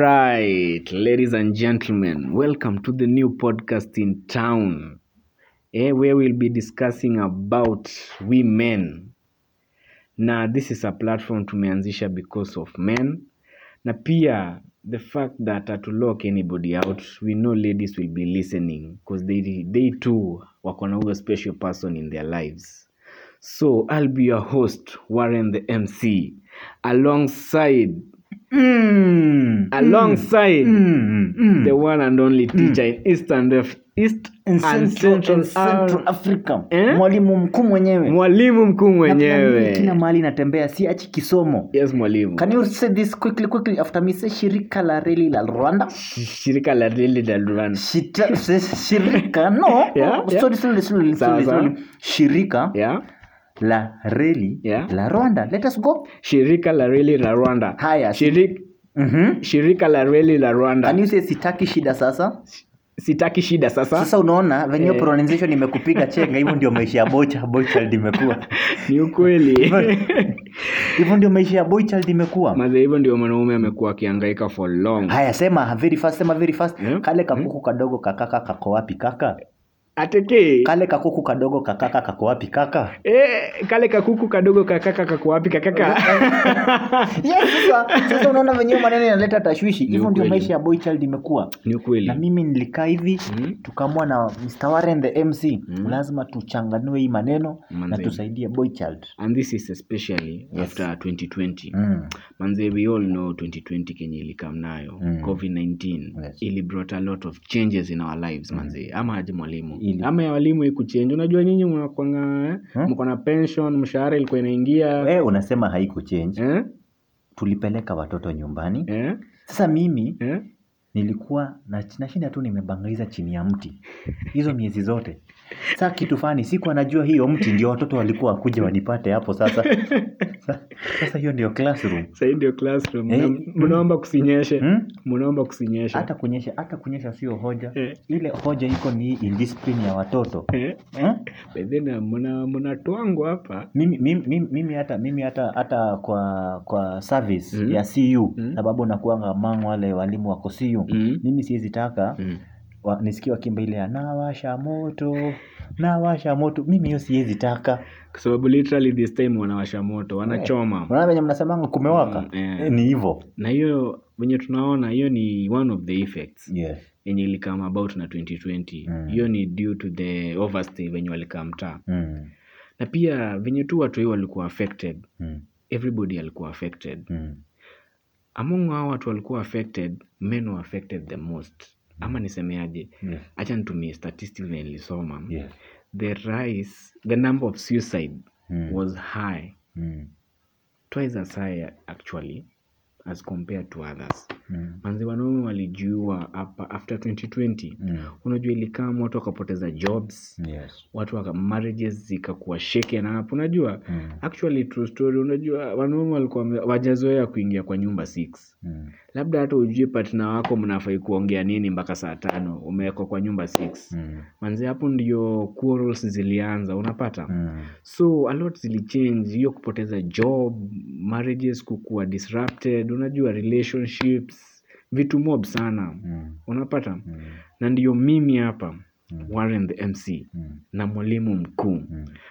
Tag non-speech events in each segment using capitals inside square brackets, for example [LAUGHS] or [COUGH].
Right, ladies and gentlemen, welcome to the new podcast in town, eh, where we'll be discussing about women. Na this is a platform tumeanzisha because of men, na pia the fact that hatulock anybody out, we know ladies will be listening because they, they too wako na huyo special person in their lives. So I'll be your host, Warren the MC, alongside Mm, alongside mm, mm. the one and only teacher in East and F- East and Central, Central, Central Africa. Eh? mwalimu mkuu mwenyewe. Mwalimu mkuu mwenyewe. kila mahali natembea siachi kisomo. Yes mwalimu. Can you say this quickly quickly? After me say shirika la reli la rwanda. Shirika la reli la Rwanda. Shita, shirika no. [LAUGHS] Yeah, yeah. Sorry, sorry, sorry, sorry, sorry. shirika. Yeah la reli Yeah. la rwanda. Let us go. Shirika la reli la Rwanda. Haya Shirika, mm -hmm. shirika la reli la Can you say sitaki shida sasa? Sitaki shida sasa. Sasa unaona venye Eh. pronunciation imekupiga chenga hivyo ndio maisha ya bocha boychild imekuwa. [LAUGHS] Ni ukweli. [LAUGHS] Hivyo ndio maisha ya boychild imekuwa. Maze hivyo ndio mwanaume amekuwa akihangaika for long. Haya sema very fast sema very fast. Yeah. kale kakuku kadogo kakaka kako wapi kaka ateke kale kakuku kadogo kakaka kako wapi kaka eh, kale kakuku kadogo kakaka kako wapi kakaka [LAUGHS] yes sasa sasa unaona venye maneno yanaleta tashwishi hivyo ndio maisha ya boychild imekuwa ni ukweli na mimi nilikaa hivi mm. tukaamua na Mr. Warren the MC mm. lazima tuchanganue hii maneno na tusaidie boy child. and this is especially Yes. after 2020 mm. manze we all know 2020 kenye ilikam nayo Mm. covid-19 Yes. ili brought a lot of changes in our lives manze ama aje mwalimu Ili. ama ya walimu ikuchange unajua nyinyi mnakwanga eh? Mko na pension mshahara ilikuwa inaingia Eh, unasema haiku eh? tulipeleka watoto nyumbani Eh? sasa mimi Eh? nilikuwa na- nashinda tu nimebangaiza chini ya mti hizo miezi zote saa kitu fani siku anajua hiyo mti ndio watoto walikuwa wakuja wanipate hapo sasa [LAUGHS] sasa hiyo ndio classroom sahii ndio classroom Hey, mnaomba mm. mnaomba kusinyeshe hmm? mnaomba kusinyeshe hata kunyesha hata kunyesha sio hoja Hey. ile hoja iko ni indiscipline ya watoto Eh? hmm? Bedhina, mna mnatwangwa hapa mimi, mimi, mimi, mimi hata mimi hata hata kwa kwa service Mm. ya cu Mm. sababu nakuanga mang wale walimu wako cu Mm. mimi siwezi taka Mm. Wa, nisikie ile ya nawasha moto nawasha moto mimi hiyo siwezi taka kwa sababu literally this time wanawasha moto wanachoma unaona venye mnasemanga kumewaka Mm, yeah. Eh, ni hivyo na hiyo venye tunaona hiyo ni one of the effects yes. yenye ilikam about na 2020 Mm. ni due to the overstay venye walikaa mtaa mm. na pia venye tu watu hii walikuwa affected Mm. everybody alikuwa affected Mm. among hao watu walikuwa affected men were affected the most ama nisemeaje Yes. hacha nitumie statistics nilisoma yeah. the rise the number of suicide Mm. was high Mm. twice as high actually as compared to others Mm. manzi wanaume walijua hapa after 2020 Mm. unajua ilikam watu wakapoteza jobs Yes. watu waka marriages zikakuwa shaken up unajua Mm. actually true story unajua wanaume walikuwa wajazoea kuingia kwa nyumba 6 Mm. labda hata ujui partner wako mnafai kuongea nini mpaka saa tano umewekwa kwa nyumba 6 Mm. manzi hapo ndio quarrels zilianza unapata Mm. so a lot zilichange hiyo kupoteza job marriages kukuwa disrupted unajua relationships vitu mob sana. Mm. unapata? Mm. na ndiyo mimi hapa Mm. Warren the MC na mwalimu mkuu.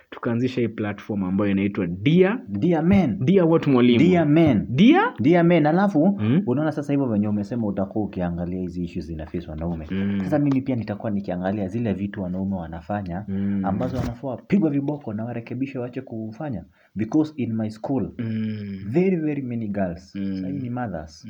Tukaanzisha hii platform ambayo inaitwa Dear Dear men. Dear what mwalimu? Dear men. Dear? Dear men. Alafu unaona sasa hivyo venye umesema utakuwa ukiangalia hizi issues zinafisi wanaume. Sasa mimi pia nitakuwa nikiangalia zile vitu wanaume wanafanya ambazo wanafaa wapigwe viboko na warekebishe wache kufanya. Because in my school very very many girls. Mm. ni mothers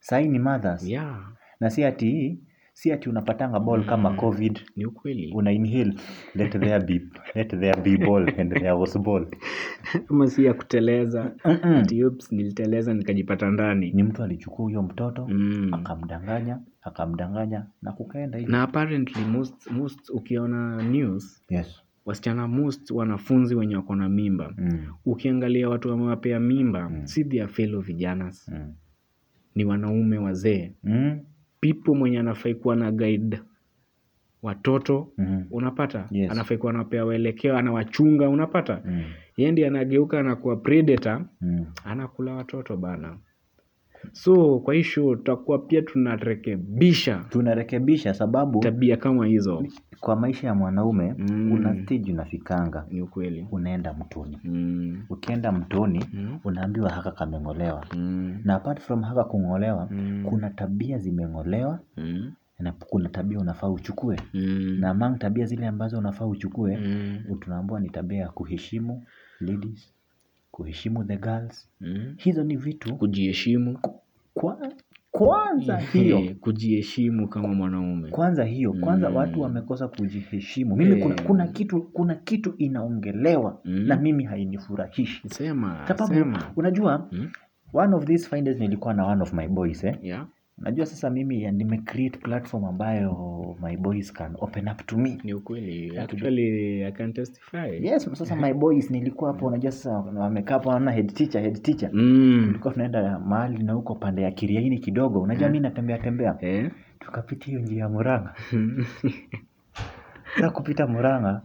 Sahii ni mothers. Yeah, na si ati si ati unapatanga ball kama Mm. covid. Ni ukweli. Una inhale let there be let there be ball and there was ball. [LAUGHS] Ama si ya kuteleza. Ati, "Oops, niliteleza nikajipata ndani. Ni mtu alichukua huyo mtoto Mm. akamdanganya akamdanganya na kukaenda hivi. Na apparently most, most ukiona news yes. wasichana most wanafunzi wenye wako na mimba. Mm. ukiangalia watu wamewapea mimba Mm. si their fellow vijanas Mm. Ni wanaume wazee Mm. Pipo mwenye anafai kuwa na guide watoto Mm. unapata Yes. anafai kuwa anapea waelekeo anawachunga unapata Mm. yeye ndiye anageuka anakuwa predator Mm. anakula watoto bana so kwa hii show tutakuwa pia tunarekebisha tunarekebisha sababu tabia kama hizo kwa maisha ya mwanaume Mm. kuna stage unafikanga ni ukweli unaenda mtoni mm. ukienda mtoni Mm. unaambiwa haka kameng'olewa Mm. na apart from haka kung'olewa Mm. kuna tabia zimeng'olewa Mm. na kuna tabia unafaa uchukue Mm. na among tabia zile ambazo unafaa uchukue Mm. tunaambiwa ni tabia ya kuheshimu ladies kuheshimu the girls Mm. hizo ni vitu kujiheshimu kwa, kwanza hiyo kujiheshimu kama mwanaume kwanza hiyo kwanza Mm. watu wamekosa kujiheshimu mimi kuna, Eh. kuna kitu kuna kitu inaongelewa Mm. na mimi hainifurahishi sema sababu sema unajua Mm. one of these finders nilikuwa na one of my boys eh? yeah unajua sasa mimi ya- nimecreate platform ambayo my boys can open up to me. Ni ukweli actually i can testify. Yes sasa my boys nilikuwa hapo unajua sasa wamekaa hapo wanaona head teacher head teacher. Mm. tulikuwa tunaenda mahali na huko pande ya kiriaini kidogo. Unajua mi natembea tembea. Eh? Tukapitia hiyo njia ya muranga. [LAUGHS] Sa kupita muranga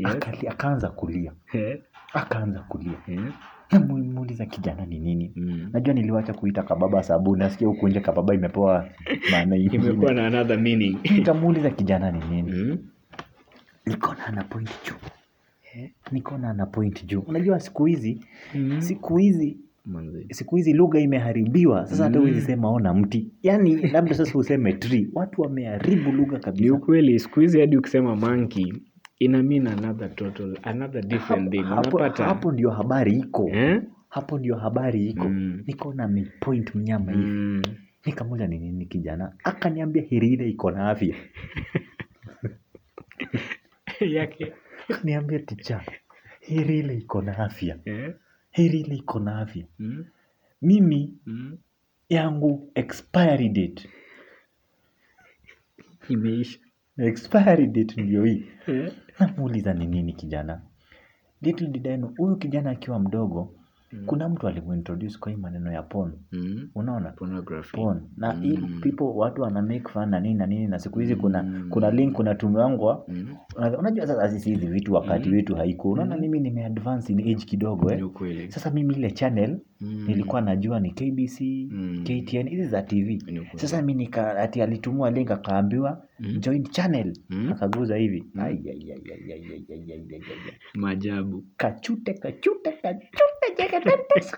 akaanza kulia. Eh? akaanza kulia. Eh? Namuuliza kijana ni nini? Mm. najua niliwacha kuita kababa sababu nasikia huku nje kababa imepewa maana imekuwa na another meaning. Nikamuuliza kijana ni nini? Mm. nikaona ana point juu. Nikaona ana point juu. Unajua siku hizi Mm. siku hizi siku hizi lugha imeharibiwa. Sasa hata huwezi sema ona mti. Yaani labda sasa useme tree. Watu wameharibu lugha ni ukweli siku hizi hadi ukisema monkey ina mean another total another different thing hapo, unapata hapo ndio habari iko eh? hapo ndio habari iko Mm. nikaona point mnyama hivi mm. nikamuuliza ni nini kijana akaniambia hirire iko na afya [LAUGHS] yake niambia ticha hirile iko na afya eh? hirile iko na afya mm. mimi Mm. yangu expiry date imeisha expiry date ndio hii eh? Namuuliza ni nini kijana little did I know huyu kijana akiwa mdogo Mm. kuna mtu alimuintroduce kwa hii maneno ya porn mm. unaona pornography porn na Mm. mm. people watu wana make fun na nini na nini na siku hizi kuna kuna link kuna tumewangwa mm. Unajua sasa sisi hizi vitu wakati wetu haiko unaona mimi nimeadvance in age kidogo eh sasa mimi ile channel nilikuwa najua ni KBC. KTN hizi za TV sasa mimi nika ati alitumwa link akaambiwa. Hmm? join channel. Hmm? Akaguza hivi. Hmm? Majabu kachute kachute kachute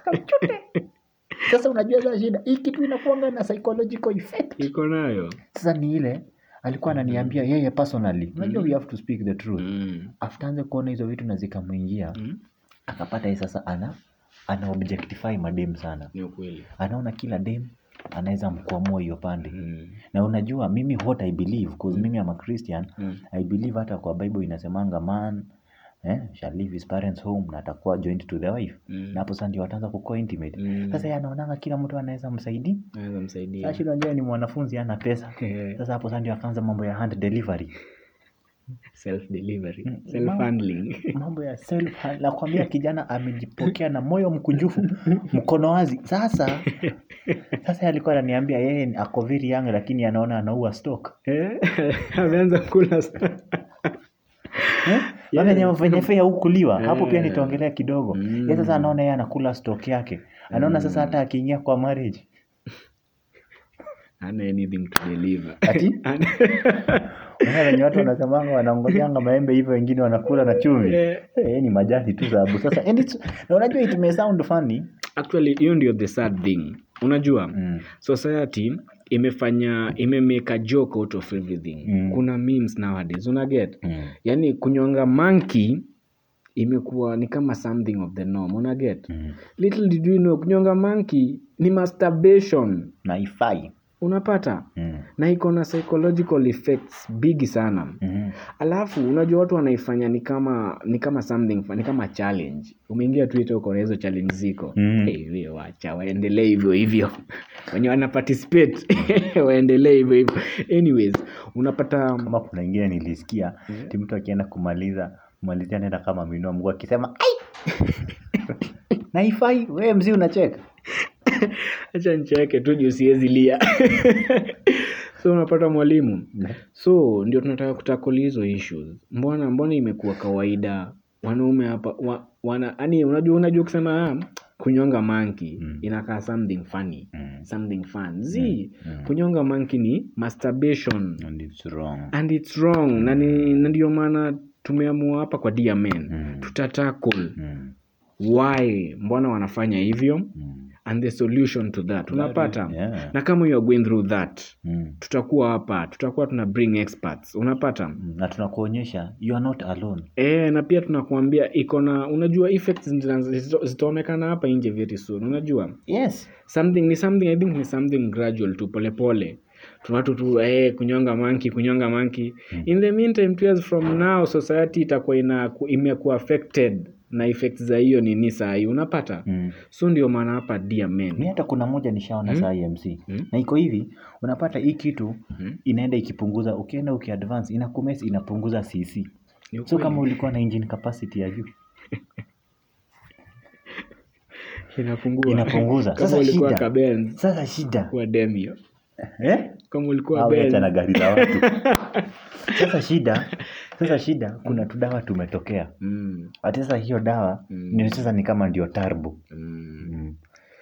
kachute. [LAUGHS] Sasa unajua za shida hii kitu inakuanga na psychological effect. Iko nayo. Sasa ni ile alikuwa ananiambia mm. yeye personally mm. we have to speak the truth. Mm. aftaanze kuona hizo vitu na zikamwingia mm. akapata ye sasa ana ana objectify madem sana. Ni ukweli. Anaona kila dem anaweza mkuamua hiyo pande. Mm. na unajua mimi what i believe cause mimi am a christian Mm. i believe hata kwa bible inasemanga man eh, shall leave his parents home na atakuwa joined to the wife. Mm. na hapo sasa ndio wataanza kukuwa intimate. Sasa yeye anaonanga kila mtu anaweza msaidi naweza msaidia. Sasa shida ni mwanafunzi ana pesa. [LAUGHS] Sasa hapo sasa ndio akaanza mambo ya hand delivery [LAUGHS] self delivery Mm. self handling [LAUGHS] mambo ya self nakwambia [LAUGHS] kijana amejipokea na moyo mkunjufu mkono wazi sasa sasa alikuwa ananiambia yeye ako very young lakini anaona anaua stock Eh, ameanza kula sana. Eh? Venye hukuliwa hapo pia nitaongelea kidogo Mm. Sasa anaona yeye anakula stock yake anaona sasa hata akiingia kwa marriage hana anything to deliver. Ati? [LAUGHS] Unaona venye watu wanasemanga wanangojanga maembe hivyo wengine wanakula na chumvi. Eh. hey, ni majani tu sababu sasa and it's, na unajua it may sound funny. Actually hiyo ndio the sad thing. Unajua? Mm. society imefanya imemake a joke out of everything. Mm. kuna memes nowadays. Unaget Mm. yaani kunyonga monkey imekuwa ni kama something of the norm. Unaget Mm. little did you know kunyonga monkey ni masturbation. Na ifai unapata mm. na iko na psychological effects bigi sana mm. alafu unajua watu wanaifanya ni kama ni kama something ni kama challenge umeingia twitter uko na hizo challenge ziko Mm. hey, we wacha waendelee hivyo hivyo [LAUGHS] wenye wana participate [LAUGHS] waendelee hivyo hivyo anyways unapata kama kuna ingine nilisikia Mm. ti mtu akienda kumaliza kumalizia nenda kama minua mguu akisema ai [LAUGHS] wee wewe mzii unacheka [LAUGHS] acha nicheke tu juu siwezi lia. [LAUGHS] So unapata mwalimu? So ndio tunataka kutakoli hizo issues. Mbona mbona imekuwa kawaida? Wanaume hapa wa, wana yani unajua unajua kusema ah, kunyonga monkey Mm. inakaa something funny. Mm. something fun. Z Mm. kunyonga monkey ni masturbation. And it's wrong. and it's wrong. Na ni- na ndio maana tumeamua hapa kwa Dear Men Mm. tutatackle. Mm. why? Mbona wanafanya hivyo? Mm. And the solution to that. Unapata? Yeah. na kama you are going through that Mm. tutakuwa hapa tutakuwa tuna bring experts. Unapata? Mm. na tunakuonyesha you are not alone. E, na pia tunakuambia iko na unajua effects zita- zita- zitaonekana hapa nje very soon unajua? Yes. Something ni something i think ni something gradual tu polepole tunatu tu eh, kunyonga manki kunyonga manki in the meantime two years from now society itakuwa ina imekuwa affected na effects za hiyo nini saa hii unapata? Mm. so ndio maana hapa dear men. Mimi hata kuna moja nishaona Mm. saa IMC Mm. na iko hivi unapata hii kitu Mm. inaenda ikipunguza ukienda ukiadvance inakumes inapunguza cc Ni so kama ulikuwa na engine capacity ya juu. [LAUGHS] Inapungua. Inapunguza. Sasa shida. kabenz sasa shida. Kwa demio eh? kama ulikuwa Benz. na gari la watu. [LAUGHS] Sasa shida sasa shida kuna tudawa tumetokea mm. ati sasa hiyo dawa Mm. ni sasa ni kama ndio tarbu Mm. mm.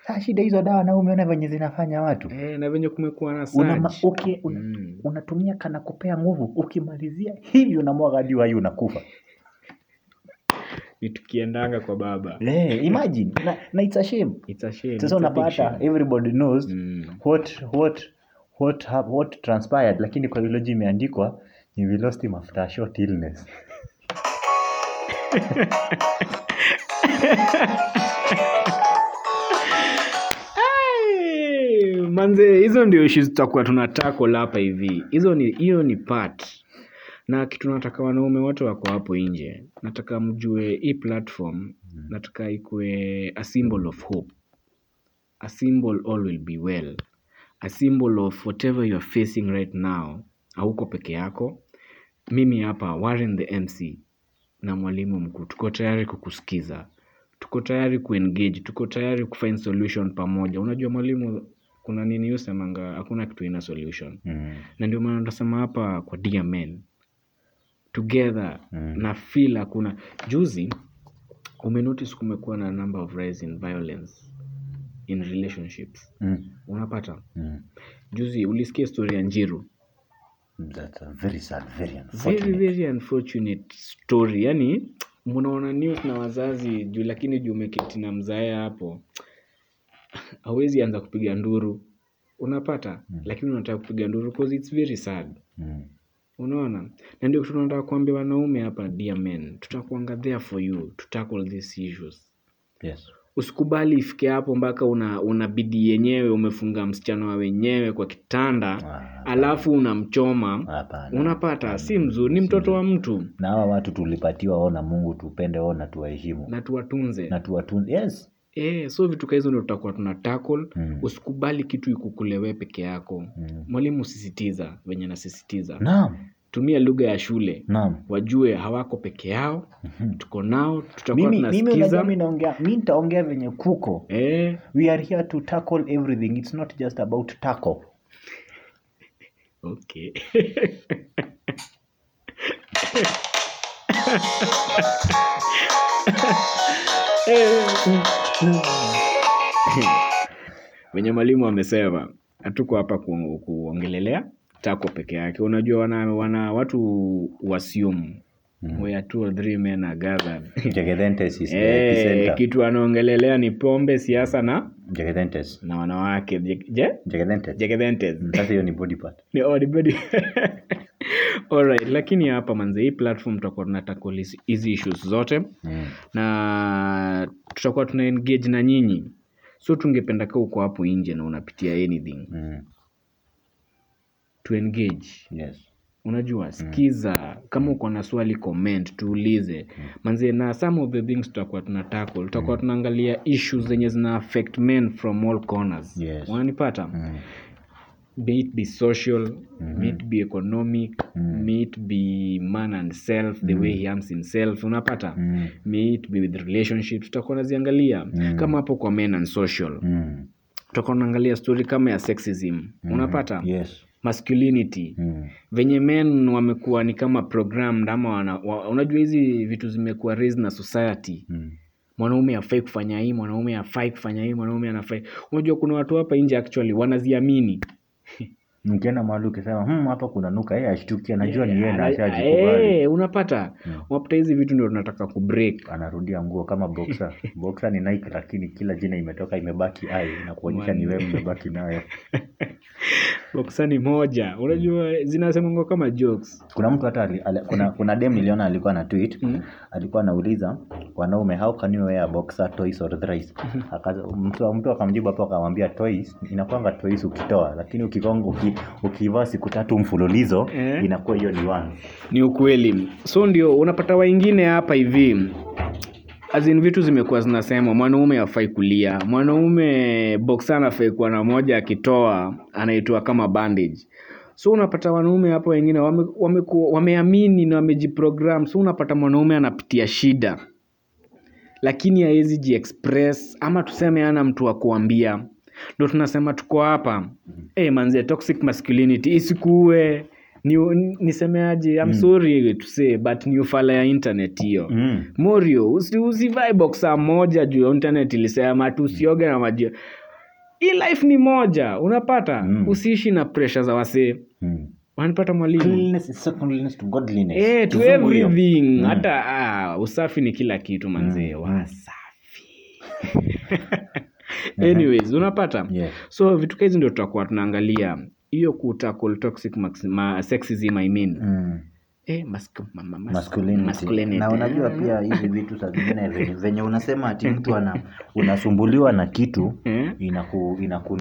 sasa shida hizo dawa na umeona venye zinafanya watu Eh, na venye kumekuwa na una, okay, una, Mm. unatumia kana kupea nguvu ukimalizia hivyo unamwaga hadi wahi unakufa ni tukiendanga kwa baba hey, imagine na, na it's a shame It's a shame. sasa unapata everybody knows Mm. what what what what transpired lakini kwa biology imeandikwa ni we lost him after a short illness. Hey, manze hizo ndio issues tutakuwa tuna tackle hapa hivi. Hizo ni hiyo ni part. Na kitu nataka wanaume wote wako hapo nje nataka mjue hii platform nataka ikue a symbol of hope. A symbol all will be well. A symbol of whatever you are facing right now hauko peke yako mimi hapa Warren the MC na mwalimu mkuu. Tuko tayari kukusikiza. Tuko tayari kuengage. Tuko tayari kufind solution pamoja. Unajua mwalimu kuna nini yusemanga hakuna kitu ina solution. Mm. na ndio maana tunasema hapa kwa dear men together Mm. na feel hakuna. Juzi umenotice kumekuwa na number of rise in violence in relationships. Mm. unapata? Mm. juzi ulisikia story ya njiru That's a very sad, very very unfortunate. very unfortunate story yani mnaona news na wazazi juu lakini juu umeketi na mzae hapo hawezi anza kupiga nduru unapata Mm. lakini unataka kupiga nduru cause it's very sad Mm. unaona na ndio tunataka kuambia wanaume hapa dear men tutakuanga there for you to tackle these issues Yes. Usikubali ifike hapo mpaka una unabidi yenyewe umefunga msichana wa wenyewe kwa kitanda Ah, alafu unamchoma unapata. Si mzuri ni mtoto wa mtu. Na hawa watu tulipatiwa ona mungu tupende ona tuwaheshimu. Na tuwatunze. Na tuwatunze. Yes. E, so vitu ka hizo ndio tutakuwa tuna tackle. Mm. usikubali kitu ikukulewee peke yako. Mm. mwalimu usisitiza venye nasisitiza. Naam tumia lugha ya shule. Naam. Wajue hawako peke yao Mhm. tuko nao tutakuwa mimi mimi unajua mimi naongea mi nitaongea venye kuko. Eh, we are here to tackle everything. It's not just about tackle. Okay. Venye mwalimu amesema hatuko hapa ku, kuongelelea tako peke yake unajua wana, wana watu wasium Mm. where two or three men are gathered is the Eh, epicenter. kitu anaongelelea ni pombe siasa na Jagedentes. na wanawake Je-. Mm, Sasa hiyo ni body part. [LAUGHS] Ni odd body. [LAUGHS] Alright, lakini hapa manze hii platform tutakuwa tunatackle hizi- issues zote Mm. na tutakuwa tuna engage na nyinyi so tungependa kaa uko hapo nje na unapitia anything Mm. To engage. Yes. unajua sikiza. Kama uko na swali comment tuulize. Manze na some of the things tutakuwa tuna tackle. Tutakuwa tunaangalia issues zenye zina affect men from all corners. Yes. wananipata Mm. be it be social be it be economic Mm. may it be man and self the way he harms himself. Unapata? Mm. may it be with relationships tutakuwa naziangalia Mm. kama hapo kwa men and social. Mm. tutakuwa tunaangalia story kama ya sexism. Unapata? Yes. Masculinity Mm. venye men wamekuwa ni kama programmed ama wana, wa, unajua hizi vitu zimekuwa raised na society Mm. mwanaume afai kufanya hii mwanaume afai kufanya hii mwanaume anafai unajua kuna watu hapa nje actually wanaziamini [LAUGHS] Mkienda mahali ukisema hmm, hapa kuna nuka yeye ashtuki anajua ni yeye na ashajikubali. eh, unapata? Unapata hizi vitu ndio tunataka kubreak Anarudia nguo kama boxer. [LAUGHS] Boxer ni Nike lakini kila jina imetoka imebaki ai na kuonyesha ni wewe umebaki nayo. [LAUGHS] ni moja. Unajua zinasemangwa kama jokes. Kuna mtu hata kuna kuna dem niliona alikuwa na tweet. Mm. alikuwa anauliza wanaume how can you wear boxer toys or thrice Akaza, mtu mtu akamjibu hapo akamwambia toys inakuanga toys ukitoa lakini ukikonga uki, ukivaa siku tatu mfululizo Eh. inakuwa hiyo ni once ni ukweli. So ndio unapata wengine hapa hivi azin vitu zimekuwa zinasema mwanaume afai kulia. Mwanaume boxer anafai kuwa na moja akitoa anaitwa kama bandage. So unapata wanaume hapo wengine wame, wame wameamini na wamejiprogram. So unapata mwanaume anapitia shida. Lakini hawezi jiexpress ama tuseme ana mtu wa kuambia ndo tunasema tuko hapa. Hey, manze toxic masculinity isikuue ni, nisemeaje? I'm Mm. sorry to say but ni ufala ya internet hiyo. Mm. morio usi, usivae boxa moja juu ya internet ilisema tu usioge na maji. Hii life ni moja unapata? Mm. usiishi na pressure za wasee. Mm. wanapata mwalimu. Cleanliness is secondliness to godliness. Eh, to everything. Mm. hata ah, usafi ni kila kitu manzee Mm, wasafi [LAUGHS] anyways unapata yeah. so vitu hizi ndio tutakuwa tunaangalia hiyo kutackle toxic sexism I mean. Mm. Eh, mascu- ma- ma- masculinity. na unajua pia [LAUGHS] hizi vitu saa zingine venye, unasema ati mtu ana [LAUGHS] unasumbuliwa na kitu eh? inaku inaku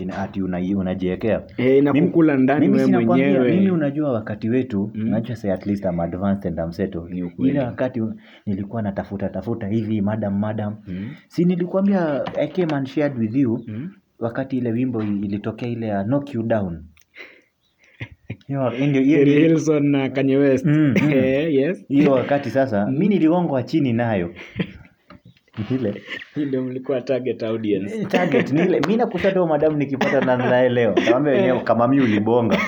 ina, ati unajiekea Eh, inakukula ndani wewe mwenyewe mimi unajua wakati wetu Mm. mm. say at least I'm advanced and I'm settled ile wakati nilikuwa natafuta tafuta hivi madam madam Mm, si nilikwambia I came and shared with you mm. wakati ile wimbo ilitokea ile ya knock you down Hilson na Kanye West. Mm, mm. Eh, yes. Hiyo wakati sasa mi niligongwa chini nayo. [LAUGHS] Ile. Ndio mlikuwa target audience. Target ni ile. Mi nakusata madamu nikipata na naelewa. Naambia wenyewe kama mimi ulibonga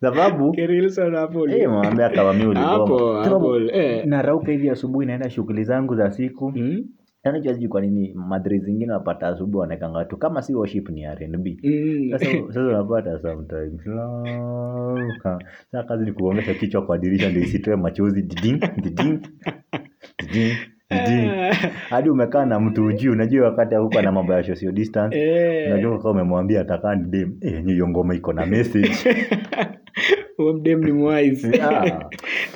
sababu Kirilson hapo eh, mwambia kama mimi ulibonga hapo hapo eh. narauka hivi asubuhi naenda shughuli zangu za siku. Mm, Na najua sijui kwa nini madhri zingine napata asubuhi wanaekanga tu kama si worship ni R&B mm. sasa sasa unapata sometimes sasa kazi ni kuongesha kichwa kwa dirisha ndio isitoe machozi diding diding diding diding. Hadi umekaa na mtu ujui unajua wakati huko na mambo ya social distance Eh. unajua kama umemwambia atakaa ni dem eh yenyewe hiyo ngoma iko na message. [LAUGHS] Huyo mdem ni mwise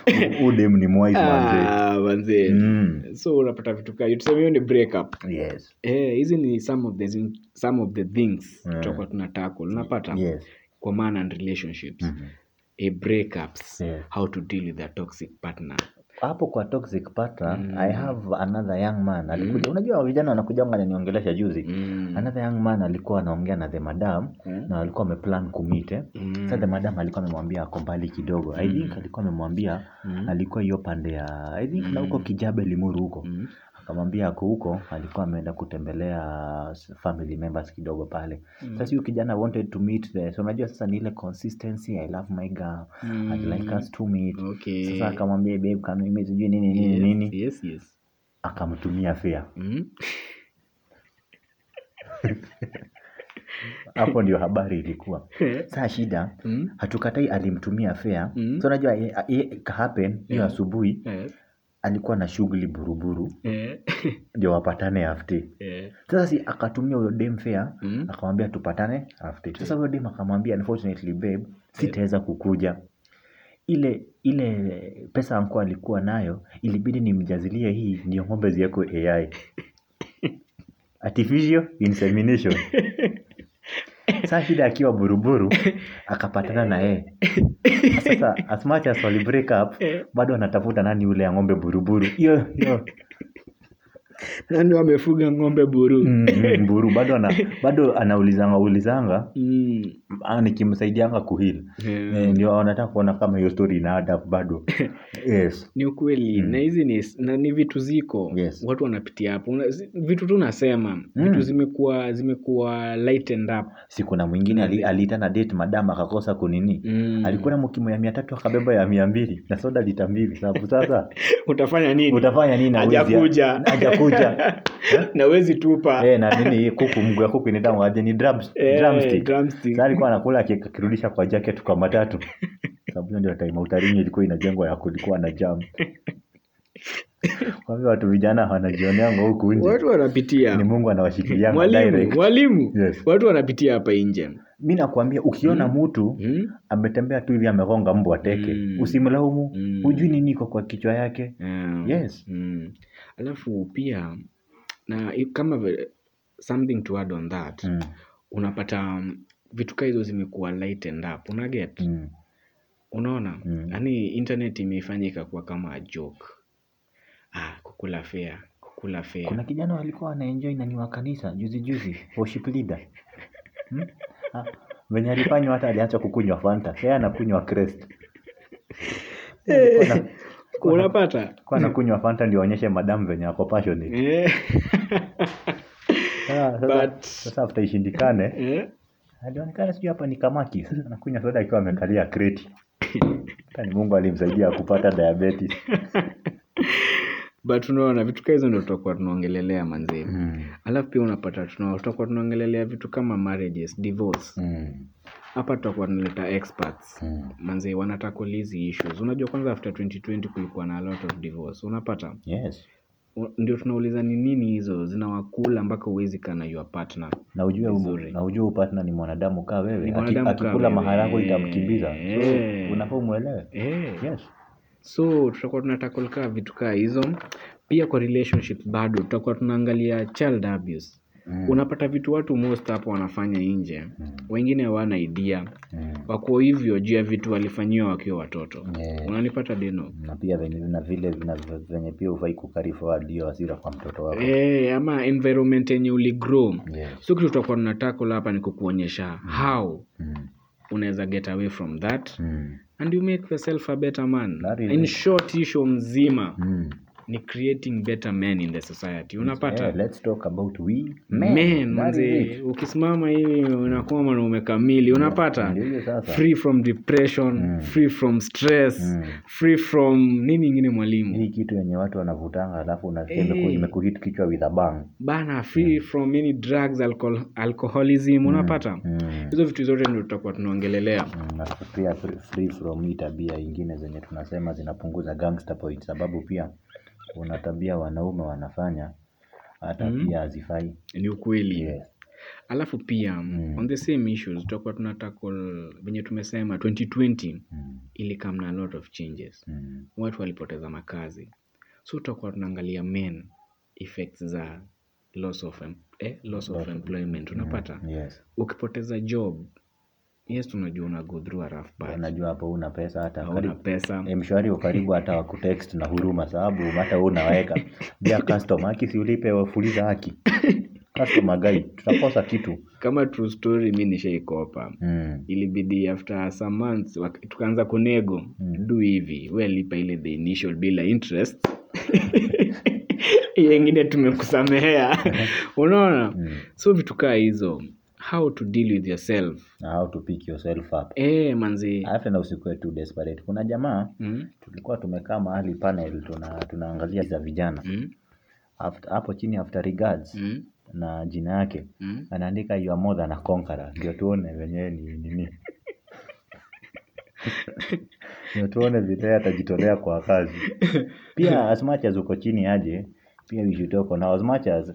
ah u dem ni mwise manze. Ah, mm. so unapata vitu kaa tuseme hiyo ni breakup yes. Eh hizi ni some of the some of the things Mm. tutakuwa tuna tackle. Unapata? Yes. Kwa man and relationships. Mm-hmm. a breakups Yeah. how to deal with a toxic partner hapo kwa toxic partner Mm. i have another young man alikuja unajua vijana wanakuja ananiongelesha juzi mm. another young man alikuwa anaongea na the madam Mm. na walikuwa wameplan kumite Mm. sasa the madam alikuwa amemwambia ako mbali kidogo i think alikuwa amemwambia Mm. alikuwa hiyo pande ya i think na huko kijabe limuru huko Mm. Akamwambia ako huko alikuwa ameenda kutembelea family members kidogo pale Mm. sasa huyu kijana wanted to meet there. so unajua sasa ni ile consistency i love my girl Mm. I'd like us to meet Okay. sasa akamwambia babe kama mimi sijui nini nini yes, nini yes, yes. akamtumia fare Mm. [LAUGHS] hapo ndio habari ilikuwa [LAUGHS] saa shida hatukatai alimtumia fare so unajua eh, eh, hiyo asubuhi. Alikuwa na shughuli buruburu. Eh. [LAUGHS] ndio wapatane afte Eh. sasa si akatumia huyo dem fair Mm. akamwambia tupatane afte sasa huyo dem akamwambia unfortunately babe sitaweza kukuja. Ile ile pesa anko alikuwa nayo ilibidi nimjazilie hii ndio ng'ombe ziweko ai [LAUGHS] artificial insemination [LAUGHS] saa shida akiwa buruburu [LAUGHS] akapatana na yeye. [LAUGHS] Sasa as much as wali break up bado anatafuta nani yule ya ng'ombe buruburu. Hiyo hiyo nani amefuga ng'ombe buru? Mm, mm, [LAUGHS] mburu bado ana, bado anaulizanga ulizanga? Mm. ah, nikimsaidianga kuhil Yeah. eh, ndio wanataka kuona kama hiyo story ina add bado. [LAUGHS] Yes. Ni ukweli. Mm. na hizi ni, na ni vitu ziko. Yes. watu wanapitia hapo. Vitu tu nasema. Mm. vitu zimekuwa zimekuwa lightened up. Si kuna mwingine ali- aliitana date madam akakosa kunini? Mm. alikuwa na mkimo ya mia tatu akabeba ya mia mbili. Na soda lita mbili. Sababu sasa [LAUGHS] utafanya nini? Utafanya nini? Na hajakuja hajakuja [LAUGHS] na wezi tupa eh, na nini kuku mguu ya kuku inaitangwaje ni drums, Eh, drumstick drumstick. Sasa alikuwa anakula akirudisha kwa jacket kwa matatu sababu ndio time utarini ilikuwa inajengwa ya kulikuwa na jam kwa hivyo watu vijana wanajioneanga huku nje watu wanapitia ni mungu anawashikilia mwalimu mwalimu. Yes. watu wanapitia hapa nje mi nakwambia ukiona mtu mm? ametembea tu hivi amegonga mbwa teke Mm. usimlaumu Mm. hujui nini iko kwa kichwa yake mm. Yes. Mm. Alafu pia na kama something to add on that mm. unapata um, vitu kaa hizo zimekuwa lightened up. Unaget Mm. unaona? Mm. yaani internet imeifanya ikakuwa kama a joke. Ah, kukula fea kukula fea kuna kijana walikuwa wanaenjoy na ni wa kanisa juzi juzi worship leader. Hmm? Ah, venye alifanywa hata aliacha kukunywa fanta. Yeye anakunywa crest. Eh, unapata kwa anakunywa fanta ndio aonyeshe madam venye ako passionate [LAUGHS] yeah. Sasa- sasa- But- sasa ishindikane Eh? alionekana sijui hapa ni kamaki sasa [LAUGHS] anakunywa soda akiwa amekalia kreti [LAUGHS] ni mungu alimsaidia kupata diabetes but unaona vitu kaa hizo ndo tutakuwa tunaongelelea manzee mm. alafu pia unapata tutakuwa tunaongelelea vitu kama marriages divorce Mm. Hapa tutakuwa tunaleta experts. Mm. Manze wanatackle hizi issues. Unajua kwanza after 2020 kulikuwa na a lot of divorce. Unapata? Yes. Ndio tunauliza ni nini hizo? Zinawakula mpaka uwezi kana your partner na ujue na ujue upatna ni mwanadamu kaa wewe. Akikula maharago itamkimbiza. Eh. so unafaa umwelewe. Eh. yes. So tutakuwa tunatackle kaa vitu kaa hizo. Pia kwa relationships bado tutakuwa tunaangalia child abuse. Unapata vitu watu most hapo wanafanya nje Mm. wengine hawana idea Mm. wako hivyo juu ya vitu walifanyiwa wakiwa watoto. Unanipata deno na pia venye na vile venye pia ufai kukari forward hiyo hasira kwa mtoto wako. Eh, ama environment yenye uligrow so kitu tutakuwa tunatackle hapa ni kukuonyesha how mm. unaweza get away from that. Mm. and you make yourself a better man. In short issue mzima. Mm. Ni creating better men in the society. Unapata? Yeah, let's talk about we men, manze ukisimama hivi unakuwa mwanaume kamili. Unapata? Yeah, free from depression Mm. free from stress Mm. free from nini ingine mwalimu? Hii kitu yenye watu wanavutanga alafu unasikia hey. imekuhit kichwa with a bang. Bana free from any drugs alcohol, alcoholism unapata? Mm. hizo vitu zote ndio tutakuwa tunaongelelea. Mm, na pia free- free from tabia ingine zenye tunasema zinapunguza gangster point sababu pia kuna tabia wanaume wanafanya hata Mm. pia hazifai ni ukweli yes. alafu pia Mm. on the same issues tutakuwa tunatackle venye tumesema 2020 mm. ilikam na a lot of changes Mm. watu walipoteza makazi so tutakuwa tunaangalia men effects za loss of, eh, loss of employment unapata yes ukipoteza job yes tunajua una go through a rough patch. Unajua hapo una pesa hata hauna pesa. Eh, mshwari wa karibu hata wakutext na huruma sababu hata wewe unaweka. Bia customer haki si ulipe wafuliza haki. Customer guy tutakosa kitu. Kama true story mi nishaikopa. Mm. ilibidi after some months tukaanza kunego. Mm. do hivi Wewe lipa ile the initial bila interest. [LAUGHS] Yengine tumekusamehea. [LAUGHS] Unaona? Mm. so vitu kaa hizo how to deal with yourself. Na how to pick yourself up. Eh manzi hata na usikuwe too desperate. Kuna jamaa mm? tulikuwa tumekaa mahali panel tuna tunaangalia za vijana. Mm? After- hapo chini after regards Mm? na jina yake Mm? anaandika you are more than a conqueror. Ndio tuone wenyewe ni nini. [LAUGHS] Ndio tuone vile atajitolea kwa kazi. Pia as much as uko chini aje pia we should talk on as much as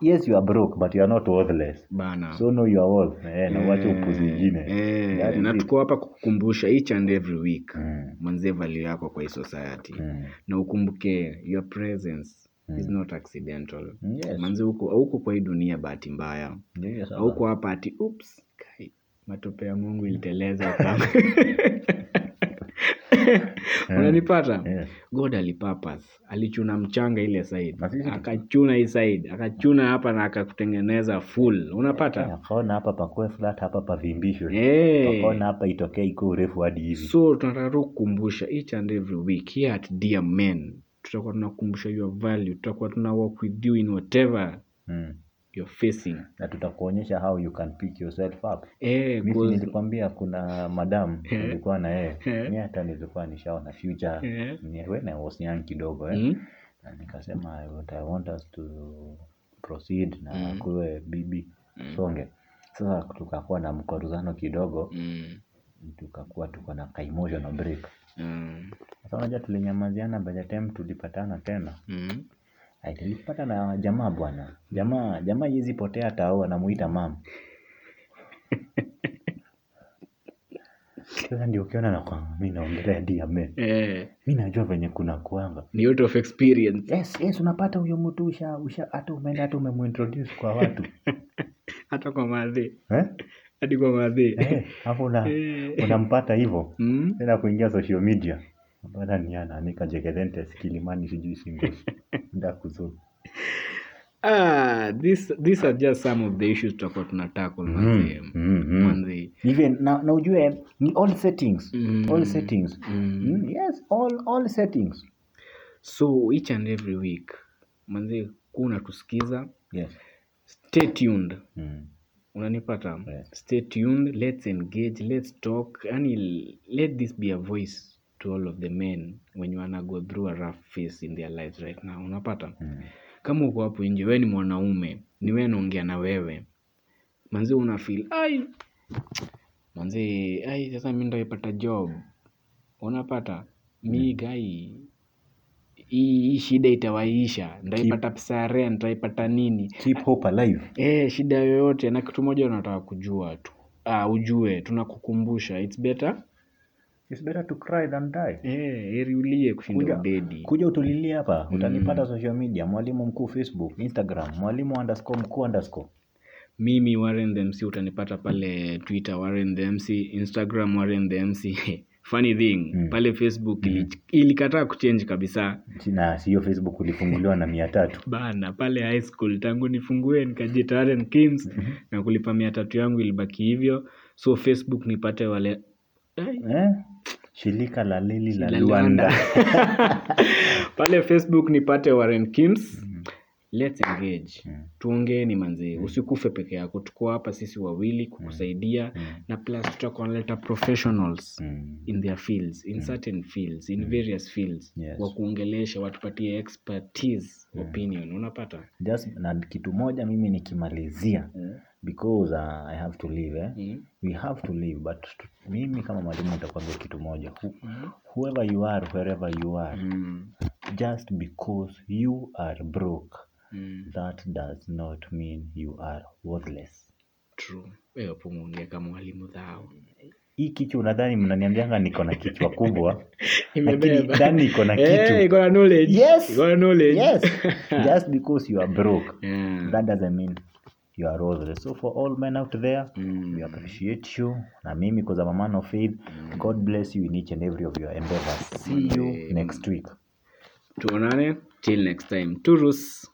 yes you are broke but you are not worthless. Bana. So know your worth eh, na uache upuzi ingine. eh, na tuko hapa kukukumbusha each and every week Mm, manzie value yako kwa hii society. Mm, na ukumbuke your presence is Mm. not accidental. Yes. Manzi huko auko kwa hii dunia bahati mbaya. Yes, huko hapa ati oops kai matope ya mungu [LAUGHS] iliteleza kwangu." [LAUGHS] [LAUGHS] unanipata? God alipurpose alichuna mchanga ile side. Akachuna hii side. Akachuna hapa na akakutengeneza full. Unapata? Akaona hapa pakue flat hapa pavimbishwe Eh. akaona hapa itokee iko urefu hadi hivi. So tunataka kukumbusha each and every week here at dear men tutakuwa tunakumbusha your value tutakuwa tuna work with you in whatever mm. You're facing na tutakuonyesha how you can pick yourself up eh, mimi nilikwambia kuna madam Eh. nilikuwa na yeye Eh. hata nilikuwa nishaona future Eh. When I was young kidogo eh. Mm, na nikasema what I want us to proceed na Mm. kuwe bibi Mm. songe sasa tukakuwa na mkoruzano kidogo mm, tukakuwa tuko na ka emotional break mm, sasa unajua tulinyamaziana by the time tulipatana tena mm. Ai, tulipata na jamaa bwana. Jamaa jamaa hawezi potea tao anamuita mam [LAUGHS] sasa ndio ukiona na kwa mi naongelea diame Eh, Mimi najua venye kuna kuanga. Ni out of experience. Yes yes unapata huyo mtu usha usha hata umeenda hata umemuintroduce kwa watu. [LAUGHS] Hata kwa madhi eh? hadi kwa madhi Eh, hapo una, [LAUGHS] Eh. unampata hivyo Mm, tena kuingia social media napata ni anaandika jekethente kilimani sijui singles [LAUGHS] nda kuzuru. Ah, this, these are just some of the issues tutakuwa tunatackle manzi manzi even na, na ujue ni all settings. Mm. all settings. Mm. mm. yes all all settings. So each and every week manzi kuna tusikiza. Yes. Stay tuned. Mm. unanipata? Yes. stay tuned let's engage let's talk yani let this be a voice to all of the men when you wanna go through a rough phase in their lives right now unapata? Mm. kama uko hapo nje wewe ni mwanaume ni wewe naongea na wewe manzi una feel ai manzi ai sasa mi ndaipata job. Unapata? Mi gai hii shida itawaisha ndaipata pesa ya rent nini? keep hope alive. Eh, shida yoyote na kitu moja unataka kujua tu ah, ujue tunakukumbusha it's better it's better to cry than die eh, heri ulie kushinda ubedi. kuja utulilie hapa utanipata social media mwalimu mkuu facebook instagram mwalimu underscore mkuu underscore mimi Warren the MC utanipata pale Twitter Warren the MC, Instagram Warren the MC. [LAUGHS] Funny thing, Mm. pale Facebook mm. ilikataa kuchange kabisa na sio facebook ulifunguliwa na mia tatu [LAUGHS] bana pale high school tangu nifungue nikajiita Warren Kims na kulipa mia tatu yangu ilibaki hivyo so Facebook nipate wale? Shirika la lili la luanda. [LAUGHS] Pale facebook nipate Warren Kims let's engage. Mm. tuongeeni manzi usikufe peke yako. Tuko hapa sisi wawili kukusaidia. Mm. na plus tutakuwa naleta professionals Mm. in their fields in certain fields in various fields. Wa kuongelesha watupatie expertise opinion. Unapata? Just na kitu moja mimi nikimalizia because uh, i have to leave eh? mm. we have to leave but mimi kama mwalimu nitakwambia kitu moja Who, Mm. whoever you are wherever you are Mm. just because you are broke Mm. that does not mean you are worthless true wewe kama mwalimu dhao hii kichwa unadhani mnaniambianga niko na kichwa kubwa [LAUGHS] lakini iko na [LAUGHS] Eh, kitu Yes. yes [LAUGHS] just because you are broke yeah. that doesn't mean you are worthless so for all men out there Mm. we appreciate you. Na mimi because I'm a man of faith god bless you in each and every of your endeavors. See you next week. Tuonane till next time. Turus